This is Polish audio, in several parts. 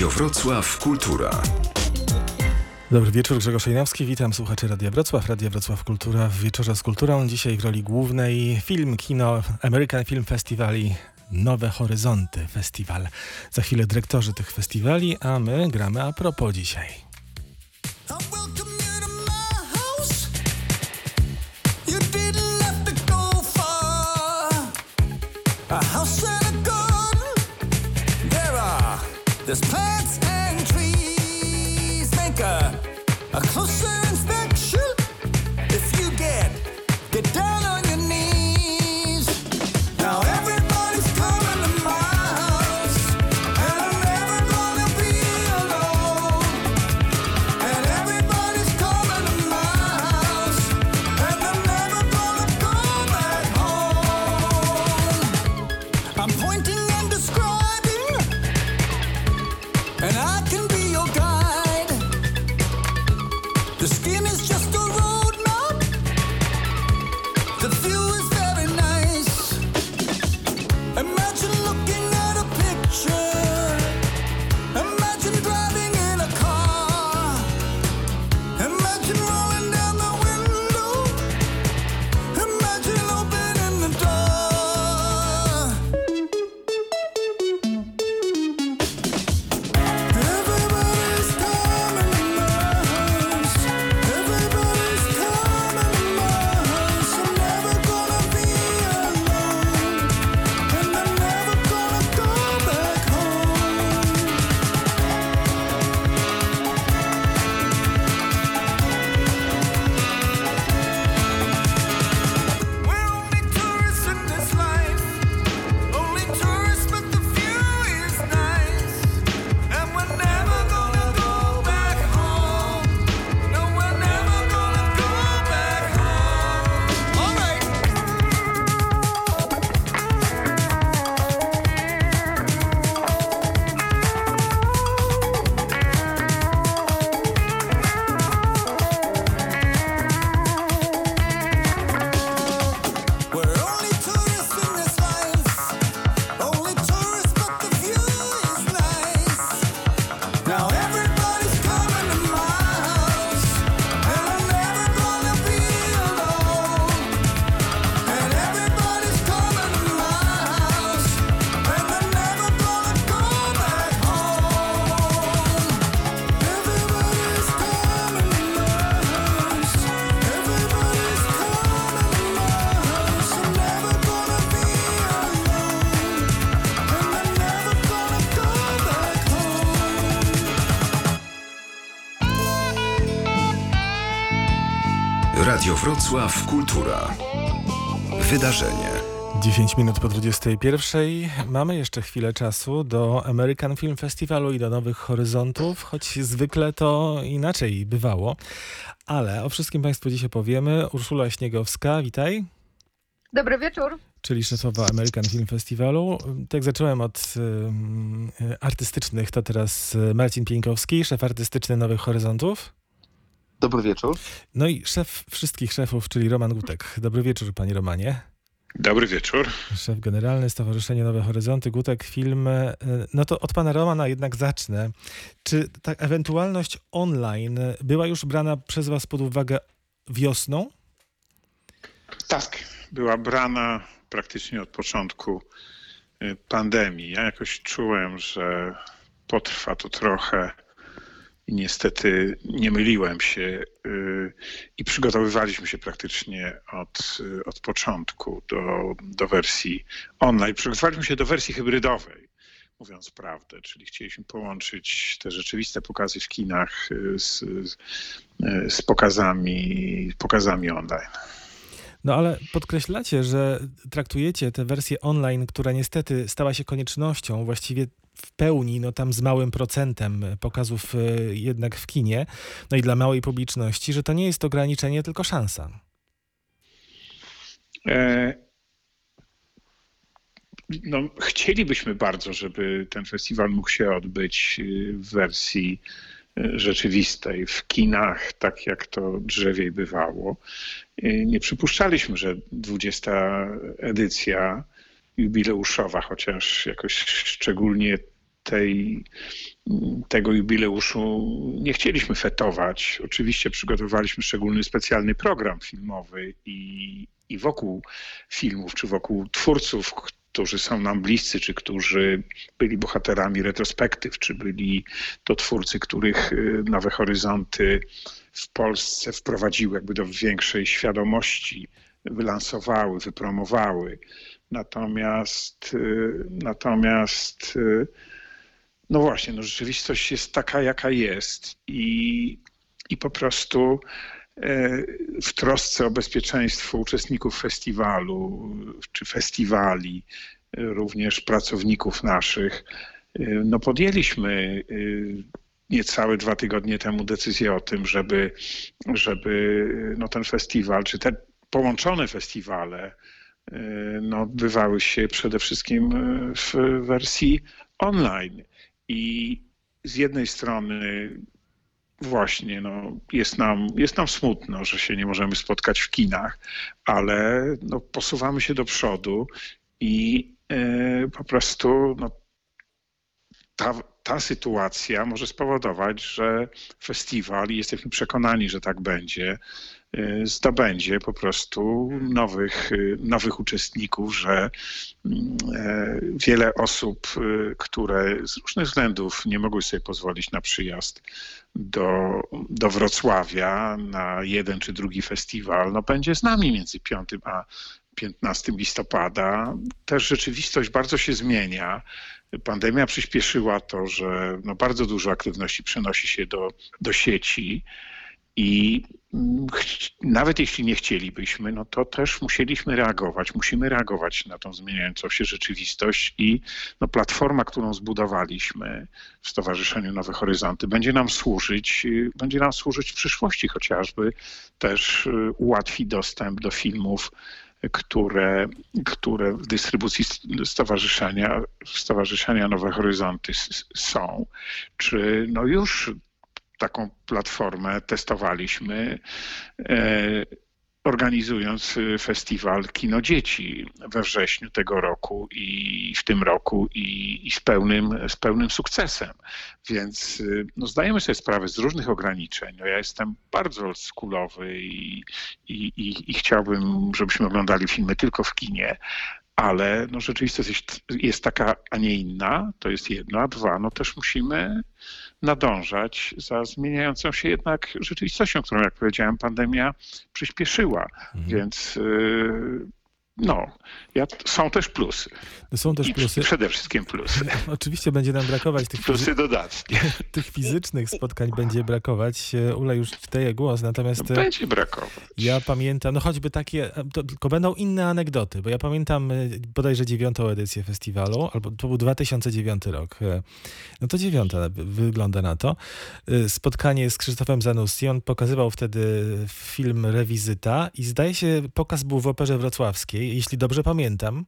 Radio Wrocław Kultura. Dobry wieczór, Grzegorz Ejnowski, witam słuchaczy Radia Wrocław, Radia Wrocław Kultura w Wieczorze z Kulturą. Dzisiaj w roli głównej film, kino, American Film Festival i Nowe Horyzonty Festiwal. Za chwilę dyrektorzy tych festiwali, a my gramy a propos dzisiaj. There's plants Wrocław Kultura. Wydarzenie. 10 minut po 21. Mamy jeszcze chwilę czasu do American Film Festivalu i do Nowych Horyzontów, choć zwykle to inaczej bywało. Ale o wszystkim Państwu dzisiaj powiemy. Urszula Śniegowska, witaj. Dobry wieczór. Czyli szefowa American Film Festivalu. Tak zacząłem od y, artystycznych, to teraz Marcin Pieńkowski, szef artystyczny Nowych Horyzontów. Dobry wieczór. No i szef wszystkich szefów, czyli Roman Gutek. Dobry wieczór, panie Romanie. Dobry wieczór. Szef generalny Stowarzyszenia Nowe Horyzonty, Gutek Film. E, No to od pana Romana jednak zacznę. Czy ta ewentualność online była już brana przez was pod uwagę wiosną? Tak, była brana praktycznie od początku y, pandemii. Ja jakoś czułem, że potrwa to trochę i niestety nie myliłem się y, i przygotowywaliśmy się praktycznie od, y, od początku do, do wersji online. Przygotowaliśmy się do wersji hybrydowej, mówiąc prawdę, czyli chcieliśmy połączyć te rzeczywiste pokazy w kinach y, z, z, pokazami, pokazami online. No ale podkreślacie, że traktujecie tę wersję online, która niestety stała się koniecznością, właściwie w pełni, no tam z małym procentem pokazów y, jednak w kinie, no i dla małej publiczności, że to nie jest ograniczenie, tylko szansa. E, No, chcielibyśmy bardzo, żeby ten festiwal mógł się odbyć y, w wersji rzeczywistej, w kinach, tak jak to drzewiej bywało. Nie przypuszczaliśmy, że 20 edycja jubileuszowa, chociaż jakoś szczególnie tej, tego jubileuszu nie chcieliśmy fetować. Oczywiście przygotowaliśmy szczególny specjalny program filmowy i, i wokół filmów, czy wokół twórców, którzy są nam bliscy, czy którzy byli bohaterami retrospektyw, czy byli to twórcy, których y, Nowe Horyzonty w Polsce wprowadziły jakby do większej świadomości, wylansowały, wypromowały. Natomiast, y, natomiast y, no właśnie, no rzeczywistość jest taka, jaka jest i, i po prostu e, w trosce o bezpieczeństwo uczestników festiwalu czy festiwali, również pracowników naszych, e, no podjęliśmy niecałe dwa tygodnie temu decyzję o tym, żeby, żeby no ten festiwal, czy te połączone festiwale, no odbywały się przede wszystkim w wersji online. I z jednej strony właśnie no, jest, nam, jest nam smutno, że się nie możemy spotkać w kinach, ale no, posuwamy się do przodu i e, po prostu no, ta, ta sytuacja może spowodować, że festiwal, i jesteśmy przekonani, że tak będzie, zdobędzie po prostu nowych, y, nowych uczestników, że mm, e, wiele osób, y, które z różnych względów nie mogły sobie pozwolić na przyjazd do, do Wrocławia na jeden czy drugi festiwal, no będzie z nami między 5 a 15 listopada. Też rzeczywistość bardzo się zmienia. Pandemia przyspieszyła to, że no bardzo dużo aktywności przenosi się do, do sieci i nawet jeśli nie chcielibyśmy, no to też musieliśmy reagować. Musimy reagować na tą zmieniającą się rzeczywistość i no, platforma, którą zbudowaliśmy w Stowarzyszeniu Nowe Horyzonty będzie nam służyć, będzie nam służyć w przyszłości chociażby też y, ułatwi dostęp do filmów które, które w dystrybucji stowarzyszenia, stowarzyszenia Nowe Horyzonty są, czy no już taką platformę testowaliśmy. E, organizując festiwal Kino Dzieci we wrześniu tego roku i w tym roku i, i z, pełnym, z pełnym sukcesem. Więc y, no, zdajemy sobie sprawę z różnych ograniczeń. No, ja jestem bardzo oldschoolowy i, i, i, i chciałbym, żebyśmy oglądali filmy tylko w kinie, ale no, rzeczywistość jest, jest taka, a nie inna, to jest jedno, a dwa, no też musimy nadążać za zmieniającą się jednak rzeczywistością, którą, jak powiedziałem, pandemia przyspieszyła. Mhm. Więc y, no, ja, są też plusy. Są też I plusy. Przede wszystkim plusy. Oczywiście będzie nam brakować tych, plusy dodatnie. tych fizycznych spotkań będzie brakować. Ula już wteje głos, natomiast... No, będzie brakować. Ja pamiętam, no choćby takie, to, tylko będą inne anegdoty, bo ja pamiętam y, bodajże dziewiątą edycję festiwalu, albo to był 2009 rok. E, no to dziewiąta wygląda na to. Y, spotkanie z Krzysztofem Zanussi, on pokazywał wtedy film Rewizyta i zdaje się pokaz był w Operze Wrocławskiej jeśli dobrze pamiętam.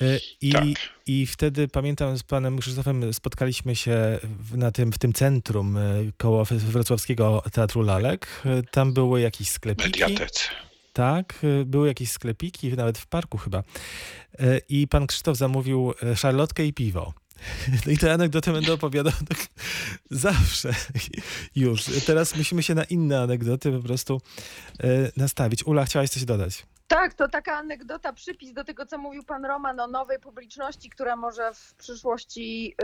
E, I, tak. I wtedy pamiętam z panem Krzysztofem spotkaliśmy się w, na tym, w tym centrum e, koło Wrocławskiego Teatru Lalek. E, tam były jakieś sklepiki. Mediatece. Tak, były jakieś sklepiki, nawet w parku chyba. I pan Krzysztof zamówił szarlotkę i piwo. No i te anegdoty będę opowiadał tak zawsze już. Teraz musimy się na inne anegdoty po prostu nastawić. Ula, chciałaś coś dodać? Tak, to taka anegdota, przypis do tego, co mówił pan Roman o nowej publiczności, która może w przyszłości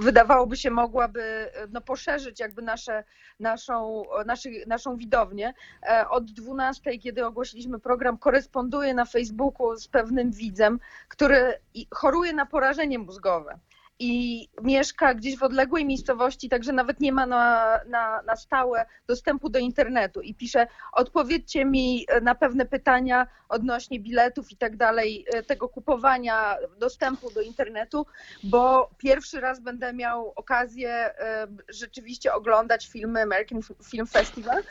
wydawałoby się mogłaby no, poszerzyć jakby nasze, naszą, naszy, naszą widownię. E, od 12, kiedy ogłosiliśmy program, koresponduję na Facebooku z pewnym widzem, który choruje na porażenie mózgowe i mieszka gdzieś w odległej miejscowości, także nawet nie ma na, na, na stałe dostępu do internetu. I pisze odpowiedzcie mi na pewne pytania odnośnie biletów i tak dalej, e, tego kupowania dostępu do internetu, bo pierwszy raz będę miał okazję e, rzeczywiście oglądać filmy American Film Festival. E,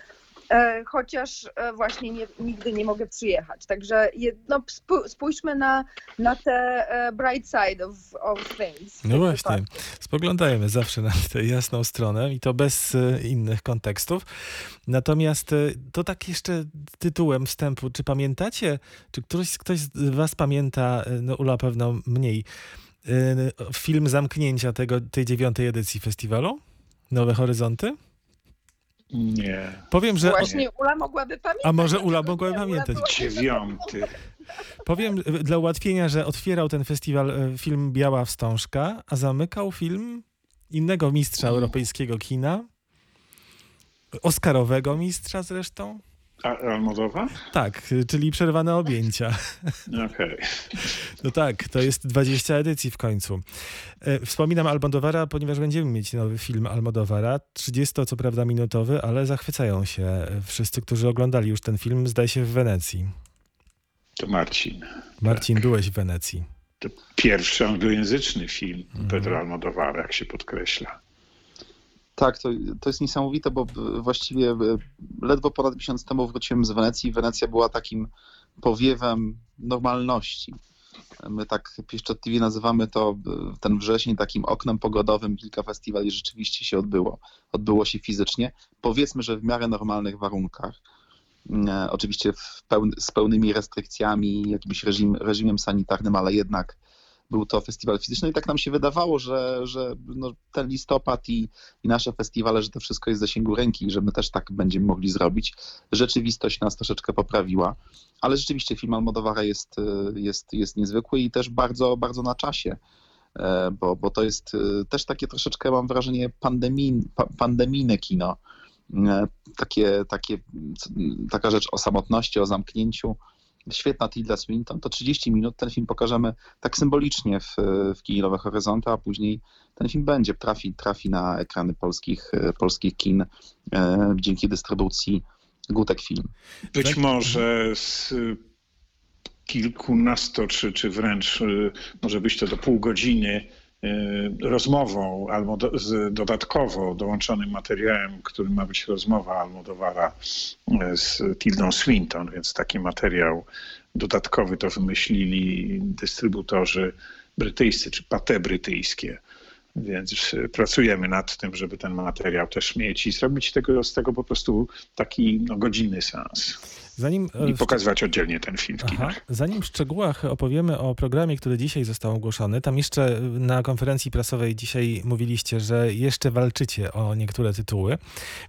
chociaż e, właśnie nie, nigdy nie mogę przyjechać. Także no, spójrzmy na, na te e, bright side of, of things. No właśnie, spoglądajmy zawsze na tę jasną stronę i to bez innych kontekstów. Natomiast to tak jeszcze tytułem wstępu, czy pamiętacie, czy ktoś, ktoś z was pamięta, no Ula pewno mniej, film zamknięcia tego, tej dziewiątej edycji festiwalu? Nowe Horyzonty? Nie. Powiem, że... Właśnie Ula mogłaby pamiętać. A może Ula mogłaby pamiętać. Dziewiąty. Powiem y, dla ułatwienia, że otwierał ten festiwal y, film Biała Wstążka, a zamykał film innego mistrza europejskiego kina, Oscarowego mistrza zresztą. A Almodowa? Tak, czyli Przerwane Objęcia. Okej. No tak, to jest 20 edycji w końcu. E, Wspominam Almodovara, ponieważ będziemy mieć nowy film Almodovara, 30 co prawda minutowy, ale zachwycają się wszyscy, którzy oglądali już ten film, zdaje się w Wenecji. To Marcin. Marcin, byłeś w Wenecji. To pierwszy anglojęzyczny film Mhm. Pedro Almodovara, jak się podkreśla. Tak, to, to jest niesamowite, bo właściwie ledwo ponad miesiąc temu wróciłem z Wenecji. Wenecja była takim powiewem normalności. My tak pieszczotliwie nazywamy to ten wrzesień takim oknem pogodowym. Kilka festiwali rzeczywiście się odbyło. Odbyło się fizycznie. Powiedzmy, że w miarę normalnych warunkach. E, Oczywiście w pełn- z pełnymi restrykcjami, jakimś reżim, reżimem sanitarnym, ale jednak był to festiwal fizyczny i tak nam się wydawało, że, że no, ten listopad i, i nasze festiwale, że to wszystko jest w zasięgu ręki i że my też tak będziemy mogli zrobić. Rzeczywistość nas troszeczkę poprawiła, ale rzeczywiście film Almodovara jest, jest, jest niezwykły i też bardzo, bardzo na czasie, e, bo, bo to jest y, też takie troszeczkę, mam wrażenie, pandemii, pa, pandemijne kino. E, Takie, takie, taka rzecz o samotności, o zamknięciu. Świetna Tilda Swinton, to 30 minut, ten film pokażemy tak symbolicznie w, w kinie Nowe Horyzonty, a później ten film będzie, trafi, trafi na ekrany polskich, e, polskich kin e, dzięki dystrybucji Gutek Film. Być może z kilkunasto, czy, czy wręcz y, może być to do pół godziny rozmową albo do, z dodatkowo dołączonym materiałem, którym ma być rozmowa Almodowara y, z Tildą Swinton, więc taki materiał dodatkowy to wymyślili dystrybutorzy brytyjscy, czy pate brytyjskie. Więc y, pracujemy nad tym, żeby ten materiał też mieć i zrobić tego, z tego po prostu taki no, godzinny seans. Zanim, e, I pokazywać oddzielnie ten film w Aha. kinach. Zanim w szczegółach opowiemy o programie, który dzisiaj został ogłoszony, tam jeszcze na konferencji prasowej dzisiaj mówiliście, że jeszcze walczycie o niektóre tytuły,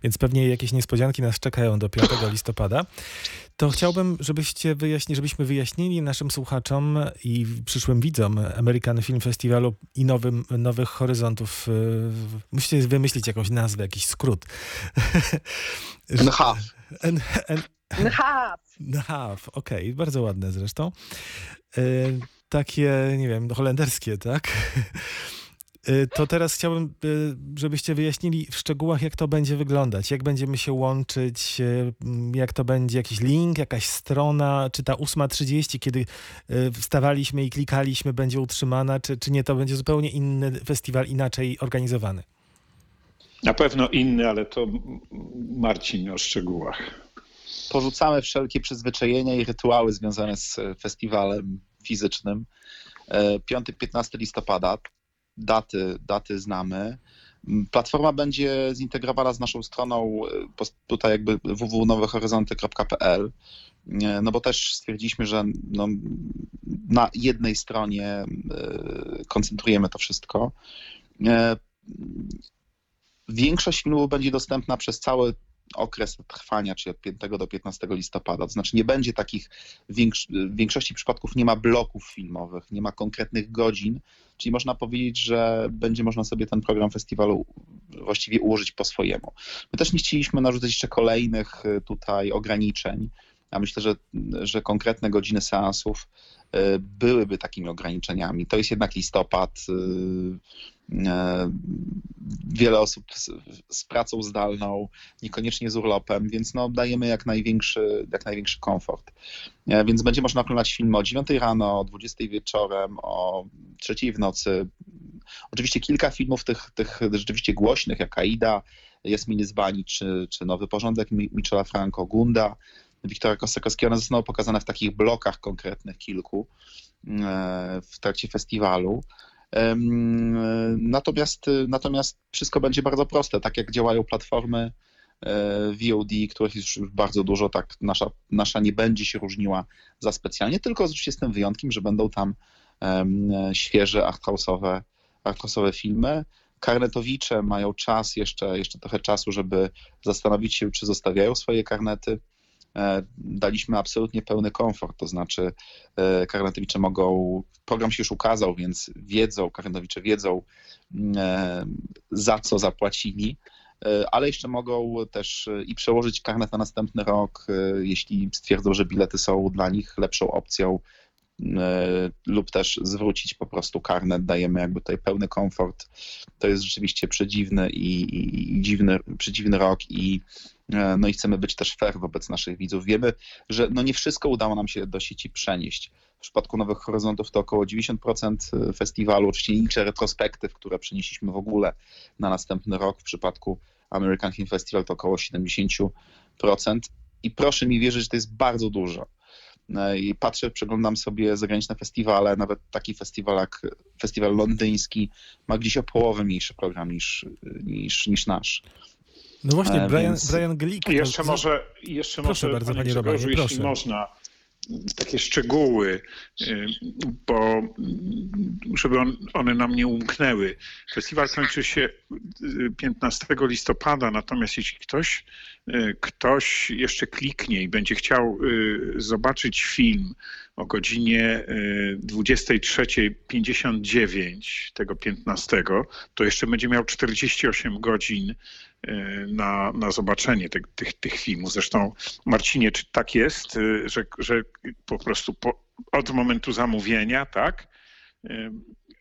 więc pewnie jakieś niespodzianki nas czekają do 5 listopada. To chciałbym, żebyście wyjaśni, żebyśmy wyjaśnili naszym słuchaczom i przyszłym widzom American Film Festiwalu i nowym, nowych horyzontów. y, Musicie wymyślić jakąś nazwę, jakiś skrót. NH. N, N, Nha, Half, okej, bardzo ładne zresztą. E, takie, nie wiem, holenderskie, tak? E, To teraz chciałbym, e, żebyście wyjaśnili w szczegółach, jak to będzie wyglądać, jak będziemy się łączyć, jak to będzie jakiś link, jakaś strona, czy ta 8.30, kiedy wstawaliśmy i klikaliśmy, będzie utrzymana, czy, czy nie, to będzie zupełnie inny festiwal, inaczej organizowany. Na pewno inny, ale to Marcin o szczegółach. Porzucamy wszelkie przyzwyczajenia i rytuały związane z e, festiwalem fizycznym. E, 5-15 listopada, daty, daty znamy. Platforma będzie zintegrowana z naszą stroną e, tutaj jakby www.nowehoryzonty.pl no bo też stwierdziliśmy, że no, na jednej stronie e, koncentrujemy to wszystko. E, Większość filmów będzie dostępna przez cały okres trwania, czyli od 5 do 15 listopada. To znaczy nie będzie takich, w większości przypadków nie ma bloków filmowych, nie ma konkretnych godzin, czyli można powiedzieć, że będzie można sobie ten program festiwalu właściwie ułożyć po swojemu. My też nie chcieliśmy narzucać jeszcze kolejnych y, tutaj ograniczeń, a myślę, że, że konkretne godziny seansów y, byłyby takimi ograniczeniami. To jest jednak listopad. E, Wiele osób z, pracą zdalną, niekoniecznie z urlopem, więc no, dajemy jak największy, jak największy komfort. E, Więc będzie można oglądać filmy o 9 rano, o 20 wieczorem, o 3 w nocy. Oczywiście kilka filmów tych, tych rzeczywiście głośnych, jak Aida, Jasminy Zbani, czy, czy Nowy Porządek Mi- Michela Franco, Gunda, Wiktora Kosakowskiego, one zostaną pokazane w takich blokach konkretnych kilku e, w trakcie festiwalu. Em, Natomiast, natomiast wszystko będzie bardzo proste, tak jak działają platformy e, VOD, których jest już bardzo dużo, tak nasza, nasza nie będzie się różniła za specjalnie, tylko oczywiście z tym wyjątkiem, że będą tam świeże arthouse'owe, arthouse'owe filmy. Karnetowicze mają czas, jeszcze, jeszcze trochę czasu, żeby zastanowić się, czy zostawiają swoje karnety. E, Daliśmy absolutnie pełny komfort, to znaczy e, karnetowicze mogą, program się już ukazał, więc wiedzą, karnetowicze wiedzą, e, za co zapłacili, ale jeszcze mogą też i przełożyć karnet na następny rok, jeśli stwierdzą, że bilety są dla nich lepszą opcją, lub też zwrócić po prostu karnet. Dajemy jakby tutaj pełny komfort. To jest rzeczywiście przedziwny i, i, i dziwny, przedziwny rok i e, no i chcemy być też fair wobec naszych widzów. Wiemy, że no nie wszystko udało nam się do sieci przenieść. W przypadku Nowych Horyzontów to około 90% festiwalu, oczywiście liczę retrospektyw, które przenieśliśmy w ogóle na następny rok. W przypadku American Film Festival to około 70%. I proszę mi wierzyć, że to jest bardzo dużo. E, I patrzę, przeglądam sobie zagraniczne festiwale, nawet taki festiwal jak festiwal londyński ma gdzieś o połowę mniejszy program niż, niż, niż nasz. No właśnie, E, Brian, więc- Brian Glik. I Jeszcze no, może, jeszcze Proszę może bardzo, panie panie jeśli proszę. można, takie szczegóły, y, bo mm, żeby on, one nam nie umknęły. Festiwal kończy się y, 15 listopada, natomiast jeśli ktoś, y, ktoś jeszcze kliknie i będzie chciał y, zobaczyć film o godzinie y, 23.59 tego 15, to jeszcze będzie miał 48 godzin y, na, na zobaczenie tych, tych, tych filmów. Zresztą, Marcinie, czy tak jest, y, że, że po prostu po, od momentu zamówienia, tak, y,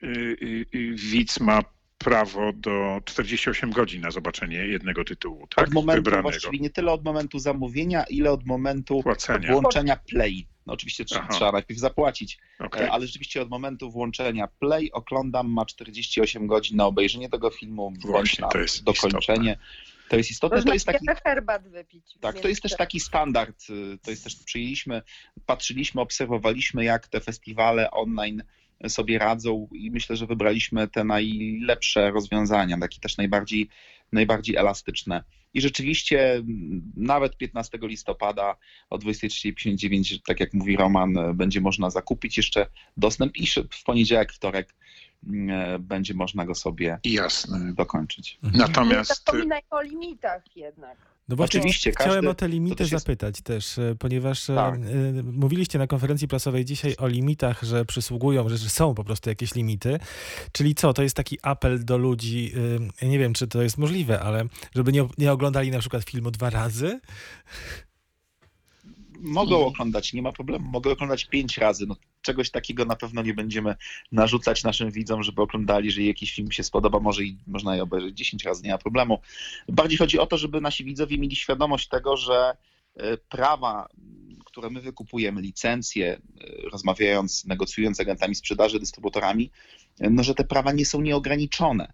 y, y, y, widz ma prawo do 48 godzin na zobaczenie jednego tytułu, tak, od momentu, wybranego. właściwie nie tyle od momentu zamówienia, ile od momentu Płacenia. włączenia play. No oczywiście Aha. trzeba najpierw zapłacić, Okej. e, ale rzeczywiście od momentu włączenia play oglądam ma 48 godzin na obejrzenie tego filmu, bądź Właśnie, na to jest dokończenie. To jest istotne, Można to jest taki herbat wypić. Tak, to jest też taki standard. y, To jest też przyjęliśmy, patrzyliśmy, obserwowaliśmy, jak te festiwale online sobie radzą i myślę, że wybraliśmy te najlepsze rozwiązania, takie też najbardziej, najbardziej elastyczne. I rzeczywiście nawet 15 listopada o 23.59, tak jak mówi Roman, będzie można zakupić jeszcze dostęp i w poniedziałek, wtorek y, będzie można go sobie Jasne. dokończyć. Nie Natomiast y, zapominaj o limitach jednak. No właśnie, Oczywiście, chciałem każdy- o te limity jest- zapytać też, e, ponieważ e, Tak. e, mówiliście na konferencji prasowej dzisiaj o limitach, że przysługują, że, że są po prostu jakieś limity. Czyli co, to jest taki apel do ludzi, nie wiem, czy to jest możliwe, ale żeby nie, nie oglądali na przykład filmu dwa razy? Mogą oglądać, nie ma problemu. Mogą oglądać pięć razy. No, czegoś takiego na pewno nie będziemy narzucać naszym widzom, żeby oglądali, że jakiś film się spodoba, może i można je obejrzeć 10 razy, nie ma problemu. Bardziej chodzi o to, żeby nasi widzowie mieli świadomość tego, że e, prawa, które my wykupujemy, licencje, e, rozmawiając, negocjując z agentami sprzedaży, dystrybutorami, e, no, że te prawa nie są nieograniczone.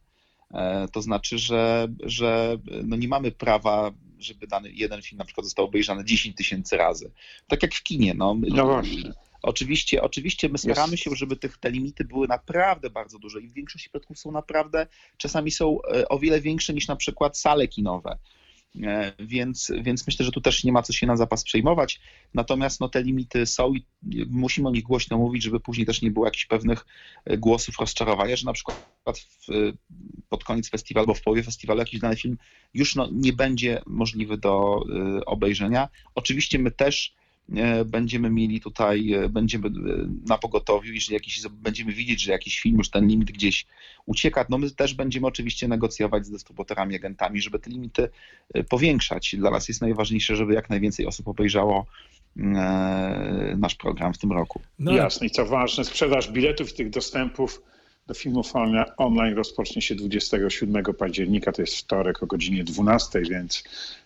To znaczy, że, że no nie mamy prawa, żeby dany jeden film na przykład został obejrzany 10 tysięcy razy. Tak jak w kinie. No, No właśnie. Oczywiście, oczywiście my staramy się, żeby tych, te limity były naprawdę bardzo duże i w większości przypadków są naprawdę, czasami są e, o wiele większe niż na przykład sale kinowe. E, Więc, więc myślę, że tu też nie ma co się na zapas przejmować. Natomiast no, te limity są i musimy o nich głośno mówić, żeby później też nie było jakichś pewnych e, głosów rozczarowania, że na przykład w, pod koniec festiwalu, bo w połowie festiwalu jakiś dany film już no, nie będzie możliwy do obejrzenia. Oczywiście my też będziemy mieli tutaj, e, będziemy e, na pogotowiu, jeżeli jakiś, będziemy widzieć, że jakiś film już ten limit gdzieś ucieka, no my też będziemy oczywiście negocjować z dystrybutorami, agentami, żeby te limity e, powiększać. Dla nas jest najważniejsze, żeby jak najwięcej osób obejrzało e, nasz program w tym roku. No, Jasne. I co ważne, sprzedaż biletów i tych dostępów do filmów on- online rozpocznie się 27 października, to jest wtorek o godzinie 12, więc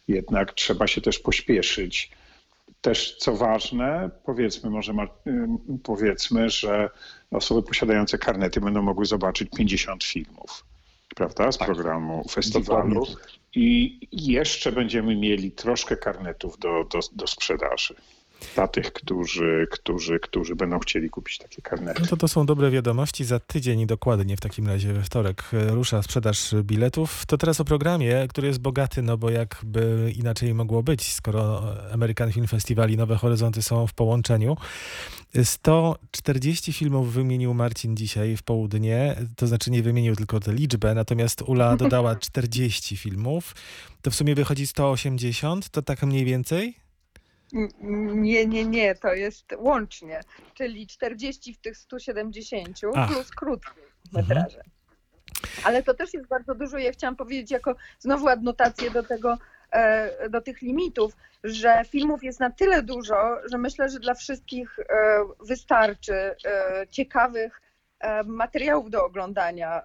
jednak trzeba się też pośpieszyć. Też co ważne, powiedzmy może ym, powiedzmy, że osoby posiadające karnety będą mogły zobaczyć 50 filmów, prawda, z Tak. programu festiwalu. Dokładnie. I jeszcze będziemy mieli troszkę karnetów do, do, do sprzedaży. Dla tych, którzy, którzy, którzy będą chcieli kupić takie karnety. No to to są dobre wiadomości. Za tydzień dokładnie w takim razie we wtorek rusza sprzedaż biletów. To teraz o programie, który jest bogaty, no bo jakby inaczej mogło być, skoro American Film Festival i Nowe Horyzonty są w połączeniu. 140 filmów wymienił Marcin dzisiaj w południe, to znaczy nie wymienił tylko tę liczbę, natomiast Ula dodała 40 filmów. To w sumie wychodzi 180, to tak mniej więcej? Nie, nie, nie, to jest łącznie, czyli 40 w tych 170 Ach. plus krótkie metraże. Ale to też jest bardzo dużo. Ja chciałam powiedzieć jako znowu adnotację do tego, e, do tych limitów, że filmów jest na tyle dużo, że myślę, że dla wszystkich e, wystarczy e, ciekawych materiałów do oglądania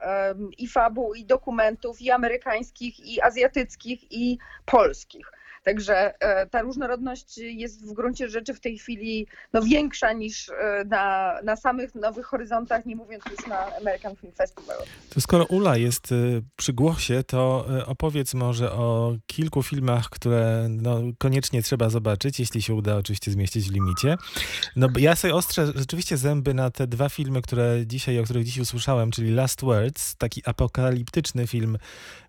i fabuł, i dokumentów, i amerykańskich, i azjatyckich, i polskich. Także e, ta różnorodność jest w gruncie rzeczy w tej chwili no, większa niż e, na, na samych Nowych Horyzontach, nie mówiąc już na American Film Festival. To skoro Ula jest y, przy głosie, to opowiedz może o kilku filmach, które no, koniecznie trzeba zobaczyć, jeśli się uda oczywiście zmieścić w limicie. No ja sobie ostrzę rzeczywiście zęby na te dwa filmy, które dzisiaj, o których dzisiaj usłyszałem, czyli Last Words, taki apokaliptyczny film.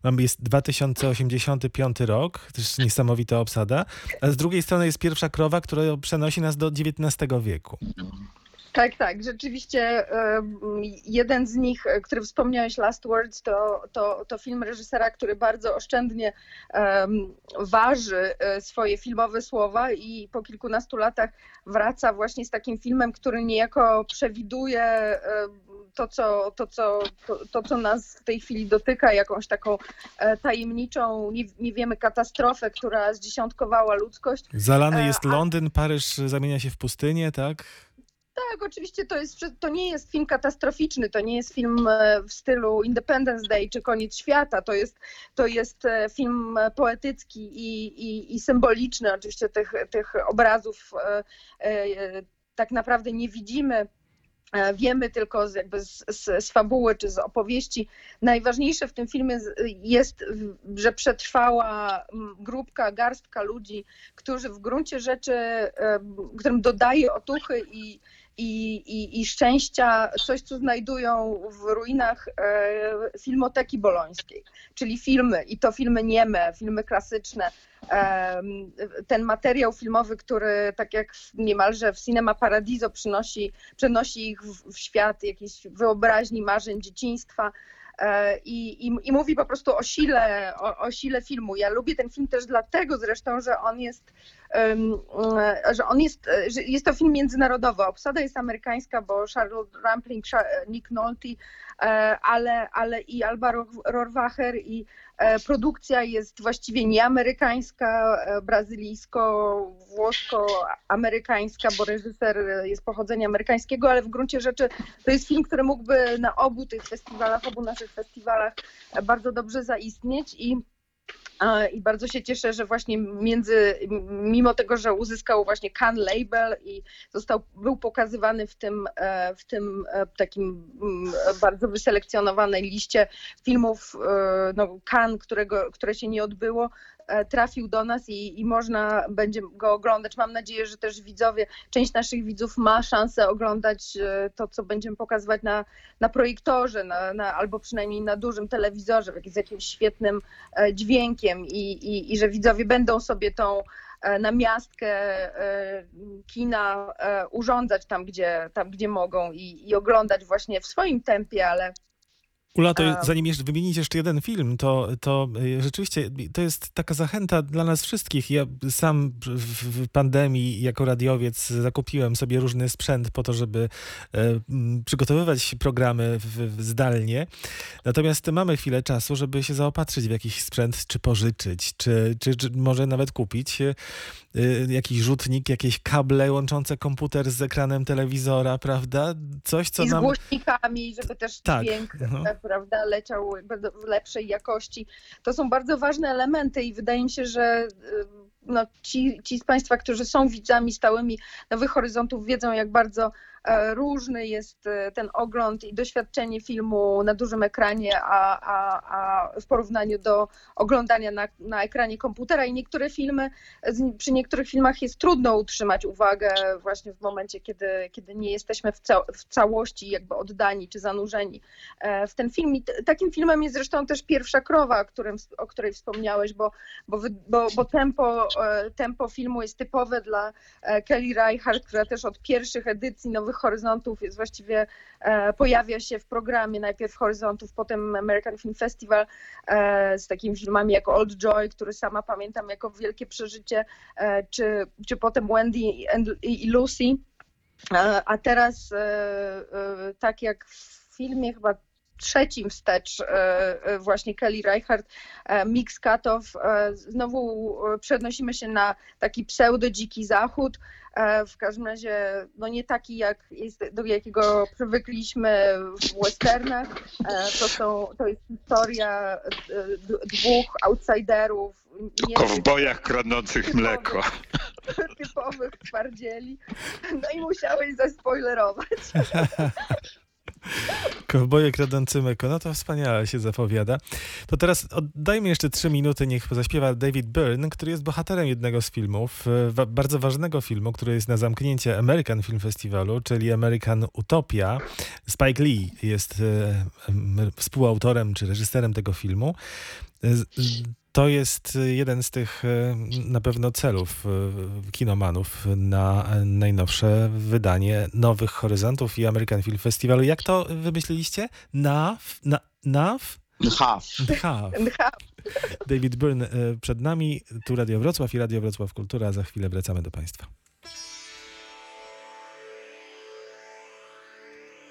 Mam jest 2085 rok, też niesamowita obsada, a z drugiej strony jest pierwsza krowa, która przenosi nas do XIX wieku. Tak, tak. Rzeczywiście jeden z nich, który wspomniałeś, Last Words, to, to, to film reżysera, który bardzo oszczędnie waży e, swoje filmowe słowa i po kilkunastu latach wraca właśnie z takim filmem, który niejako przewiduje to, co, to, co, to, to, co nas w tej chwili dotyka, jakąś taką e, tajemniczą, nie, nie wiemy, katastrofę, która zdziesiątkowała ludzkość. Zalany E, jest Londyn, Paryż zamienia się w pustynię, tak? Tak, oczywiście to, jest, to nie jest film katastroficzny, to nie jest film e, w stylu Independence Day czy Koniec Świata, to jest, to jest e, film poetycki i, i, i symboliczny. Oczywiście tych, tych obrazów e, tak naprawdę nie widzimy. Wiemy tylko z, jakby z, z, z fabuły czy z opowieści. Najważniejsze w tym filmie jest, że przetrwała grupka, garstka ludzi, którzy w gruncie rzeczy, którym dodaje otuchy i, i, i, i szczęścia coś, co znajdują w ruinach e, filmoteki bolońskiej, czyli filmy, i to filmy nieme, filmy klasyczne. Ten materiał filmowy, który tak jak niemalże w Cinema Paradiso przynosi, przenosi ich w, w świat jakiejś wyobraźni, marzeń, dzieciństwa. E, I, i, I mówi po prostu o sile, o, o sile filmu. Ja lubię ten film też dlatego zresztą, że on jest że on jest, e, że jest to film międzynarodowy. Obsada jest amerykańska, bo Charlotte Rampling, Sha- Nick Nolte, e, ale, ale i Alba Ro- Rohrwacher i e, produkcja jest właściwie nie amerykańska, e, brazylijsko-włosko-amerykańska, bo reżyser jest pochodzenia amerykańskiego, ale w gruncie rzeczy to jest film, który mógłby na obu tych festiwalach, obu naszych festiwalach e, bardzo dobrze zaistnieć i E, I bardzo się cieszę, że właśnie między, mimo tego, że uzyskał właśnie Cannes Label i został, był pokazywany w tym, e, w tym e, takim bardzo wyselekcjonowanej liście filmów e, no, Cannes, którego, które się nie odbyło, trafił do nas i, i można będzie go oglądać. Mam nadzieję, że też widzowie, część naszych widzów ma szansę oglądać e, to, co będziemy pokazywać na, na projektorze, na, na, albo przynajmniej na dużym telewizorze, z jakimś świetnym e, dźwiękiem i, i, i że widzowie będą sobie tą e, namiastkę e, kina e, urządzać tam, gdzie, tam, gdzie mogą i, i oglądać właśnie w swoim tempie, ale Ula, to zanim jeszcze wymienić jeszcze jeden film, to, to y, rzeczywiście to jest taka zachęta dla nas wszystkich. Ja sam w, pandemii jako radiowiec zakupiłem sobie różny sprzęt po to, żeby e, przygotowywać programy w, zdalnie. Natomiast mamy chwilę czasu, żeby się zaopatrzyć w jakiś sprzęt, czy pożyczyć, czy, czy, czy może nawet kupić e, jakiś rzutnik, jakieś kable łączące komputer z ekranem telewizora, prawda? Coś, co i z nam... głośnikami, żeby też Tak, dźwięk no. Prawda, leciał w lepszej jakości. To są bardzo ważne elementy i wydaje mi się, że y, no, ci, ci z Państwa, którzy są widzami stałymi Nowych Horyzontów, wiedzą, jak bardzo różny jest e, ten ogląd i doświadczenie filmu na dużym ekranie, a, a, a w porównaniu do oglądania na, na ekranie komputera. I niektóre filmy, przy niektórych filmach jest trudno utrzymać uwagę właśnie w momencie, kiedy, kiedy nie jesteśmy w, w całości jakby oddani czy zanurzeni e, w ten film. I takim filmem jest zresztą też Pierwsza Krowa, o, którym, o której wspomniałeś, bo, bo, bo, bo tempo, e, tempo filmu jest typowe dla e, Kelly Reichardt, która też od pierwszych edycji Nowych Horyzontów jest właściwie, e, pojawia się w programie najpierw Horyzontów, potem American Film Festival e, z takimi filmami jak Old Joy, który sama pamiętam jako wielkie przeżycie, e, czy, czy potem Wendy i Lucy. A teraz, tak jak w filmie chyba trzecim wstecz właśnie Kelly Reichardt, Mix Katow, znowu przenosimy się na taki pseudo-dziki zachód, w każdym razie no nie taki, jak jest, do jakiego przywykliśmy w westernach. E, To, są, to jest historia e, dwóch outsiderów. nie- Kowbojach kradnących mleko. typowych twardzieli. No i musiałeś zaspoilerować. Kowboje kradący myko, no to wspaniale się zapowiada. To teraz oddajmy jeszcze trzy minuty, niech zaśpiewa David Byrne, który jest bohaterem jednego z filmów, e, bardzo ważnego filmu, który jest na zamknięcie American Film Festivalu, czyli American Utopia. Spike Lee jest e, em, współautorem czy reżyserem tego filmu. To jest jeden z tych e, na pewno celów e, kinomanów na najnowsze wydanie Nowych Horyzontów i American Film Festivalu. Jak to wymyśliliście? NAF? Na, NAF? Half. NAF. Nha. David Byrne przed nami, tu Radio Wrocław i Radio Wrocław Kultura. Za chwilę wracamy do Państwa.